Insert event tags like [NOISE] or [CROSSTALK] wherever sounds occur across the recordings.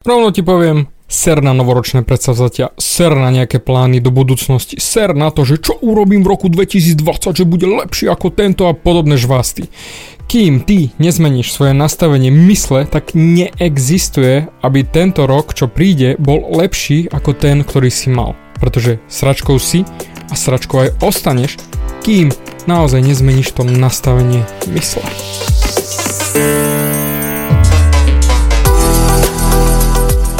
Rovno ti poviem, ser na novoročné predsavzatia, ser na nejaké plány do budúcnosti, ser na to, že čo urobím v roku 2020, že bude lepšie ako tento a podobné žvásty. Kým ty nezmeníš svoje nastavenie mysle, tak neexistuje, aby tento rok, čo príde, bol lepší ako ten, ktorý si mal. Pretože sračkou si a sračkou aj ostaneš, kým naozaj nezmeníš to nastavenie mysle.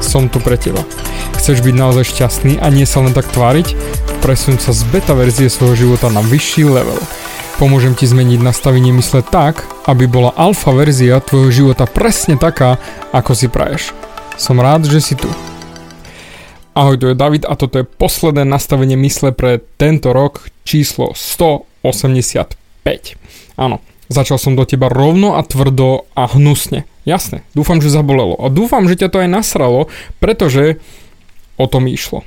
som tu pre teba. Chceš byť naozaj šťastný a nie sa len tak tváriť? Presun sa z beta verzie svojho života na vyšší level. Pomôžem ti zmeniť nastavenie mysle tak, aby bola alfa verzia tvojho života presne taká, ako si praješ. Som rád, že si tu. Ahoj, tu je David a toto je posledné nastavenie mysle pre tento rok číslo 185. Áno, začal som do teba rovno a tvrdo a hnusne. Jasne, dúfam, že zabolelo. A dúfam, že ťa to aj nasralo, pretože o tom išlo.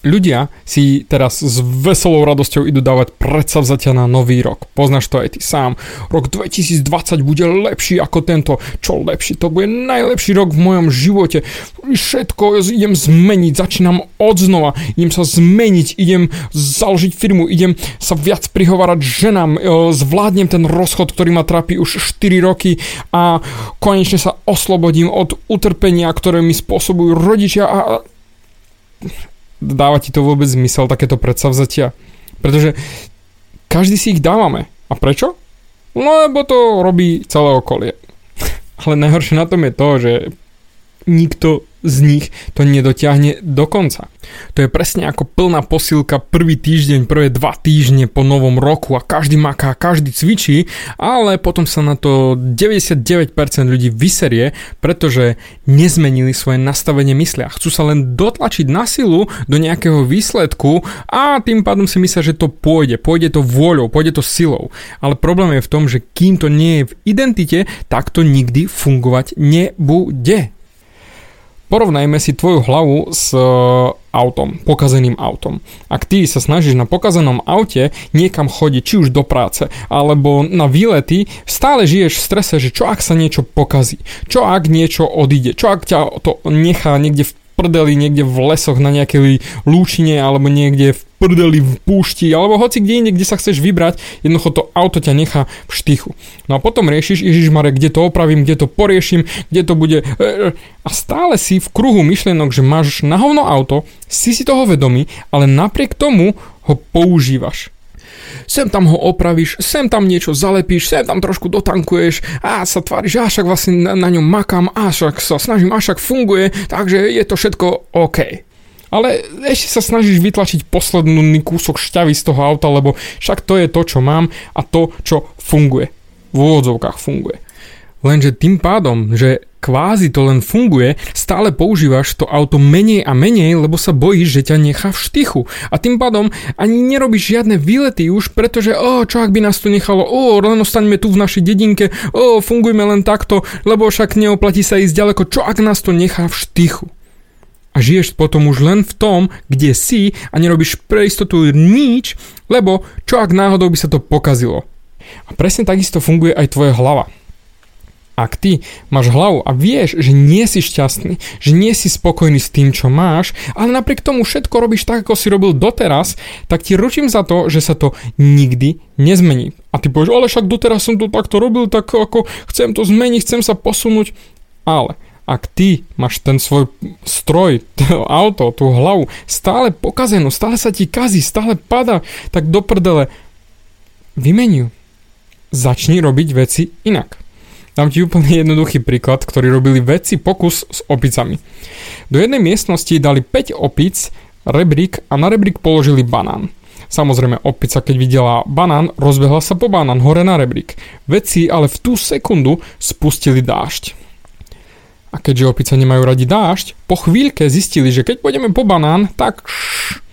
Ľudia si teraz s veselou radosťou idú dávať predsavzatia na nový rok. Poznáš to aj ty sám. Rok 2020 bude lepší ako tento. Čo lepší? To bude najlepší rok v mojom živote. Všetko idem zmeniť, začínam od znova. Idem sa zmeniť, idem založiť firmu, idem sa viac prihovárať ženám. E, zvládnem ten rozchod, ktorý ma trápi už 4 roky a konečne sa oslobodím od utrpenia, ktoré mi spôsobujú rodičia a dáva ti to vôbec zmysel, takéto predsavzatia? Pretože každý si ich dávame. A prečo? No lebo to robí celé okolie. [LAUGHS] Ale najhoršie na tom je to, že nikto z nich to nedotiahne do konca. To je presne ako plná posilka prvý týždeň, prvé dva týždne po novom roku a každý maká, každý cvičí, ale potom sa na to 99% ľudí vyserie, pretože nezmenili svoje nastavenie myslia. Chcú sa len dotlačiť na silu do nejakého výsledku a tým pádom si myslia, že to pôjde. Pôjde to vôľou, pôjde to silou. Ale problém je v tom, že kým to nie je v identite, tak to nikdy fungovať nebude. Porovnajme si tvoju hlavu s e, autom, pokazeným autom. Ak ty sa snažíš na pokazenom aute niekam chodiť, či už do práce, alebo na výlety, stále žiješ v strese, že čo ak sa niečo pokazí, čo ak niečo odíde, čo ak ťa to nechá niekde v prdeli niekde v lesoch na nejakej lúčine alebo niekde v prdeli v púšti alebo hoci kde inde, kde sa chceš vybrať, jednoducho to auto ťa nechá v štychu. No a potom riešiš, Ježiš Marek, kde to opravím, kde to poriešim, kde to bude... E, e, a stále si v kruhu myšlienok, že máš na hovno auto, si si toho vedomý, ale napriek tomu ho používaš sem tam ho opravíš, sem tam niečo zalepíš, sem tam trošku dotankuješ a sa tváriš, a však vlastne na, na ňom makám, a však sa snažím, a však funguje, takže je to všetko OK. Ale ešte sa snažíš vytlačiť posledný kúsok šťavy z toho auta, lebo však to je to, čo mám a to, čo funguje. V úvodzovkách funguje. Lenže tým pádom, že kvázi to len funguje, stále používaš to auto menej a menej, lebo sa bojíš, že ťa nechá v štychu. A tým pádom ani nerobíš žiadne výlety už, pretože o, čo ak by nás to nechalo, o, len ostaňme tu v našej dedinke, o, fungujme len takto, lebo však neoplatí sa ísť ďaleko, čo ak nás to nechá v štychu. A žiješ potom už len v tom, kde si a nerobíš pre istotu nič, lebo čo ak náhodou by sa to pokazilo. A presne takisto funguje aj tvoja hlava. Ak ty máš hlavu a vieš, že nie si šťastný, že nie si spokojný s tým, čo máš, ale napriek tomu všetko robíš tak, ako si robil doteraz, tak ti ručím za to, že sa to nikdy nezmení. A ty povieš, ale však doteraz som to takto robil, tak ako chcem to zmeniť, chcem sa posunúť. Ale ak ty máš ten svoj stroj, to auto, tú hlavu stále pokazenú, stále sa ti kazí, stále pada, tak do prdele vymeniu. Začni robiť veci inak. Dám ti úplne jednoduchý príklad, ktorý robili vedci pokus s opicami. Do jednej miestnosti dali 5 opic, rebrík a na rebrík položili banán. Samozrejme, opica, keď videla banán, rozbehla sa po banán hore na rebrík. Vedci ale v tú sekundu spustili dážď. A keďže opice nemajú radi dážď, po chvíľke zistili, že keď pôjdeme po banán, tak šš,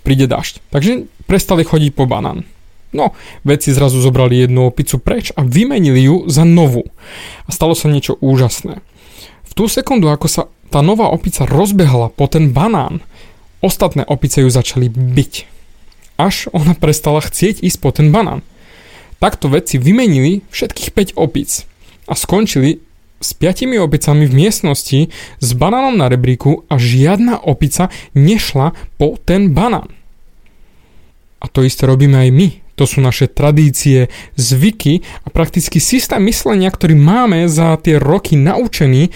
príde dážď. Takže prestali chodiť po banán. No, vedci zrazu zobrali jednu opicu preč a vymenili ju za novú. A stalo sa niečo úžasné. V tú sekundu, ako sa tá nová opica rozbehla po ten banán, ostatné opice ju začali byť. Až ona prestala chcieť ísť po ten banán. Takto vedci vymenili všetkých 5 opic a skončili s piatimi opicami v miestnosti s banánom na rebríku a žiadna opica nešla po ten banán. A to isté robíme aj my. To sú naše tradície, zvyky a prakticky systém myslenia, ktorý máme za tie roky naučený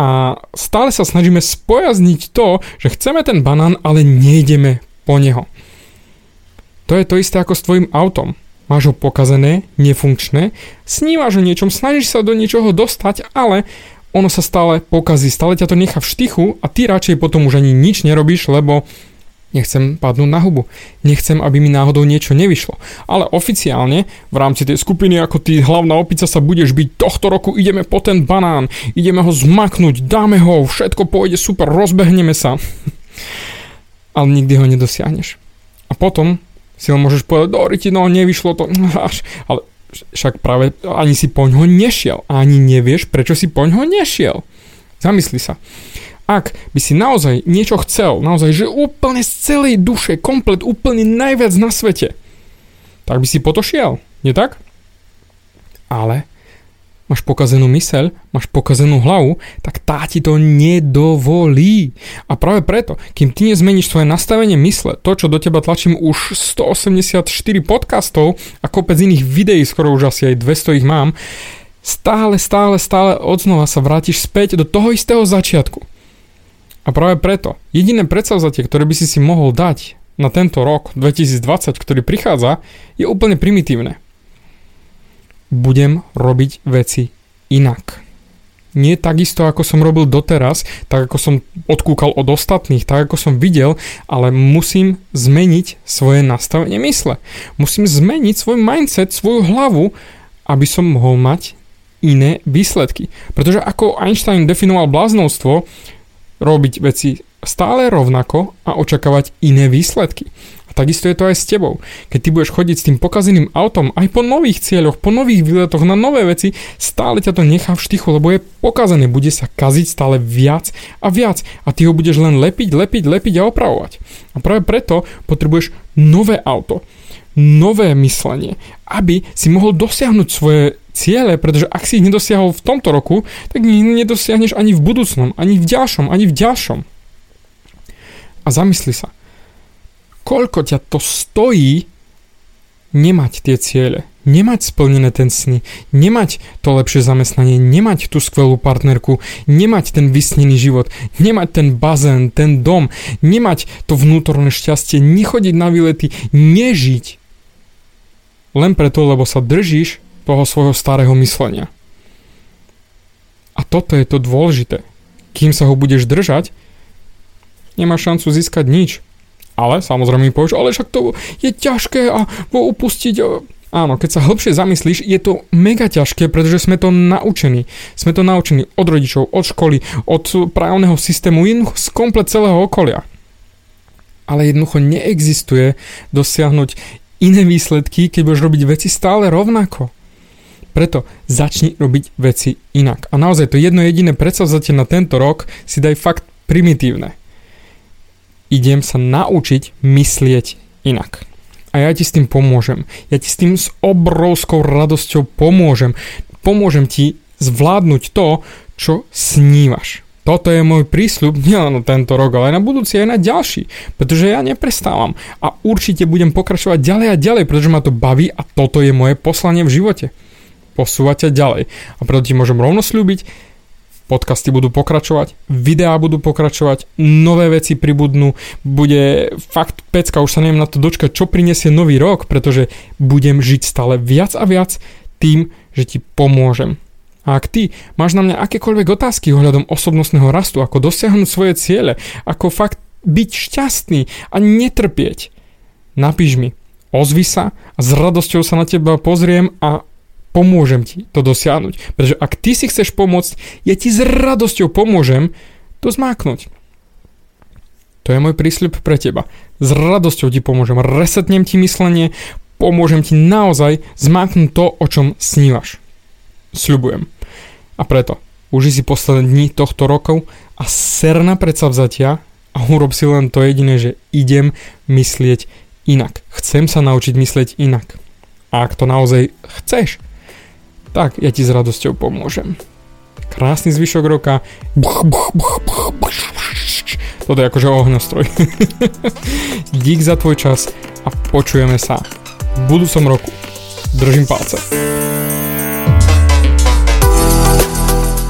a stále sa snažíme spojazniť to, že chceme ten banán, ale nejdeme po neho. To je to isté ako s tvojim autom. Máš ho pokazené, nefunkčné, snívaš o niečom, snažíš sa do niečoho dostať, ale ono sa stále pokazí, stále ťa to nechá v štychu a ty radšej potom už ani nič nerobíš, lebo Nechcem padnúť na hubu. Nechcem, aby mi náhodou niečo nevyšlo. Ale oficiálne v rámci tej skupiny ako ty hlavná opica sa budeš byť tohto roku ideme po ten banán, ideme ho zmaknúť, dáme ho, všetko pôjde super, rozbehneme sa. [LAUGHS] Ale nikdy ho nedosiahneš. A potom si ho môžeš povedať, do no nevyšlo to, [LAUGHS] ale však práve ani si poň ho nešiel. Ani nevieš, prečo si poň ho nešiel. Zamysli sa ak by si naozaj niečo chcel, naozaj, že úplne z celej duše, komplet, úplne najviac na svete, tak by si po to šiel, nie tak? Ale máš pokazenú myseľ, máš pokazenú hlavu, tak tá ti to nedovolí. A práve preto, kým ty nezmeníš svoje nastavenie mysle, to, čo do teba tlačím už 184 podcastov a kopec iných videí, skoro už asi aj 200 ich mám, stále, stále, stále odznova sa vrátiš späť do toho istého začiatku. A práve preto, jediné predsavzatie, ktoré by si si mohol dať na tento rok 2020, ktorý prichádza, je úplne primitívne. Budem robiť veci inak. Nie takisto, ako som robil doteraz, tak ako som odkúkal od ostatných, tak ako som videl, ale musím zmeniť svoje nastavenie mysle. Musím zmeniť svoj mindset, svoju hlavu, aby som mohol mať iné výsledky. Pretože ako Einstein definoval bláznostvo, robiť veci stále rovnako a očakávať iné výsledky. A takisto je to aj s tebou. Keď ty budeš chodiť s tým pokazeným autom aj po nových cieľoch, po nových výletoch na nové veci, stále ťa to nechá v štychu, lebo je pokazené, bude sa kaziť stále viac a viac a ty ho budeš len lepiť, lepiť, lepiť a opravovať. A práve preto potrebuješ nové auto, nové myslenie, aby si mohol dosiahnuť svoje ciele, pretože ak si ich nedosiahol v tomto roku, tak ich nedosiahneš ani v budúcnom, ani v ďalšom, ani v ďalšom. A zamysli sa, koľko ťa to stojí nemať tie ciele, nemať splnené ten sny, nemať to lepšie zamestnanie, nemať tú skvelú partnerku, nemať ten vysnený život, nemať ten bazén, ten dom, nemať to vnútorné šťastie, nechodiť na výlety, nežiť. Len preto, lebo sa držíš toho svojho starého myslenia. A toto je to dôležité. Kým sa ho budeš držať, nemáš šancu získať nič. Ale samozrejme mi povieš, ale však to je ťažké a upustiť. Áno, keď sa hlbšie zamyslíš, je to mega ťažké, pretože sme to naučení. Sme to naučení od rodičov, od školy, od právneho systému, jednoducho z komplet celého okolia. Ale jednoducho neexistuje dosiahnuť iné výsledky, keď budeš robiť veci stále rovnako. Preto začni robiť veci inak. A naozaj to jedno jediné predsavzatie na tento rok si daj fakt primitívne. Idem sa naučiť myslieť inak. A ja ti s tým pomôžem. Ja ti s tým s obrovskou radosťou pomôžem. Pomôžem ti zvládnuť to, čo snívaš. Toto je môj prísľub [LAUGHS] nielen na tento rok, ale na budúci, aj na ďalší. Pretože ja neprestávam. A určite budem pokračovať ďalej a ďalej, pretože ma to baví a toto je moje poslanie v živote posúvať ťa ďalej. A preto ti môžem rovno slúbiť, podcasty budú pokračovať, videá budú pokračovať, nové veci pribudnú, bude fakt pecka, už sa neviem na to dočkať, čo prinesie nový rok, pretože budem žiť stále viac a viac tým, že ti pomôžem. A ak ty máš na mňa akékoľvek otázky ohľadom osobnostného rastu, ako dosiahnuť svoje ciele, ako fakt byť šťastný a netrpieť, napíš mi, ozvi sa a s radosťou sa na teba pozriem a pomôžem ti to dosiahnuť. Pretože ak ty si chceš pomôcť, ja ti s radosťou pomôžem to zmáknuť. To je môj prísľub pre teba. S radosťou ti pomôžem, resetnem ti myslenie, pomôžem ti naozaj zmáknuť to, o čom snívaš. Sľubujem. A preto, uži si posledné dni tohto rokov a ser na predsavzatia a urob si len to jediné, že idem myslieť inak. Chcem sa naučiť myslieť inak. A ak to naozaj chceš, tak ja ti s radosťou pomôžem. Krásny zvyšok roka. Toto je akože ohňostroj. [LAUGHS] Dík za tvoj čas a počujeme sa v budúcom roku. Držím palce.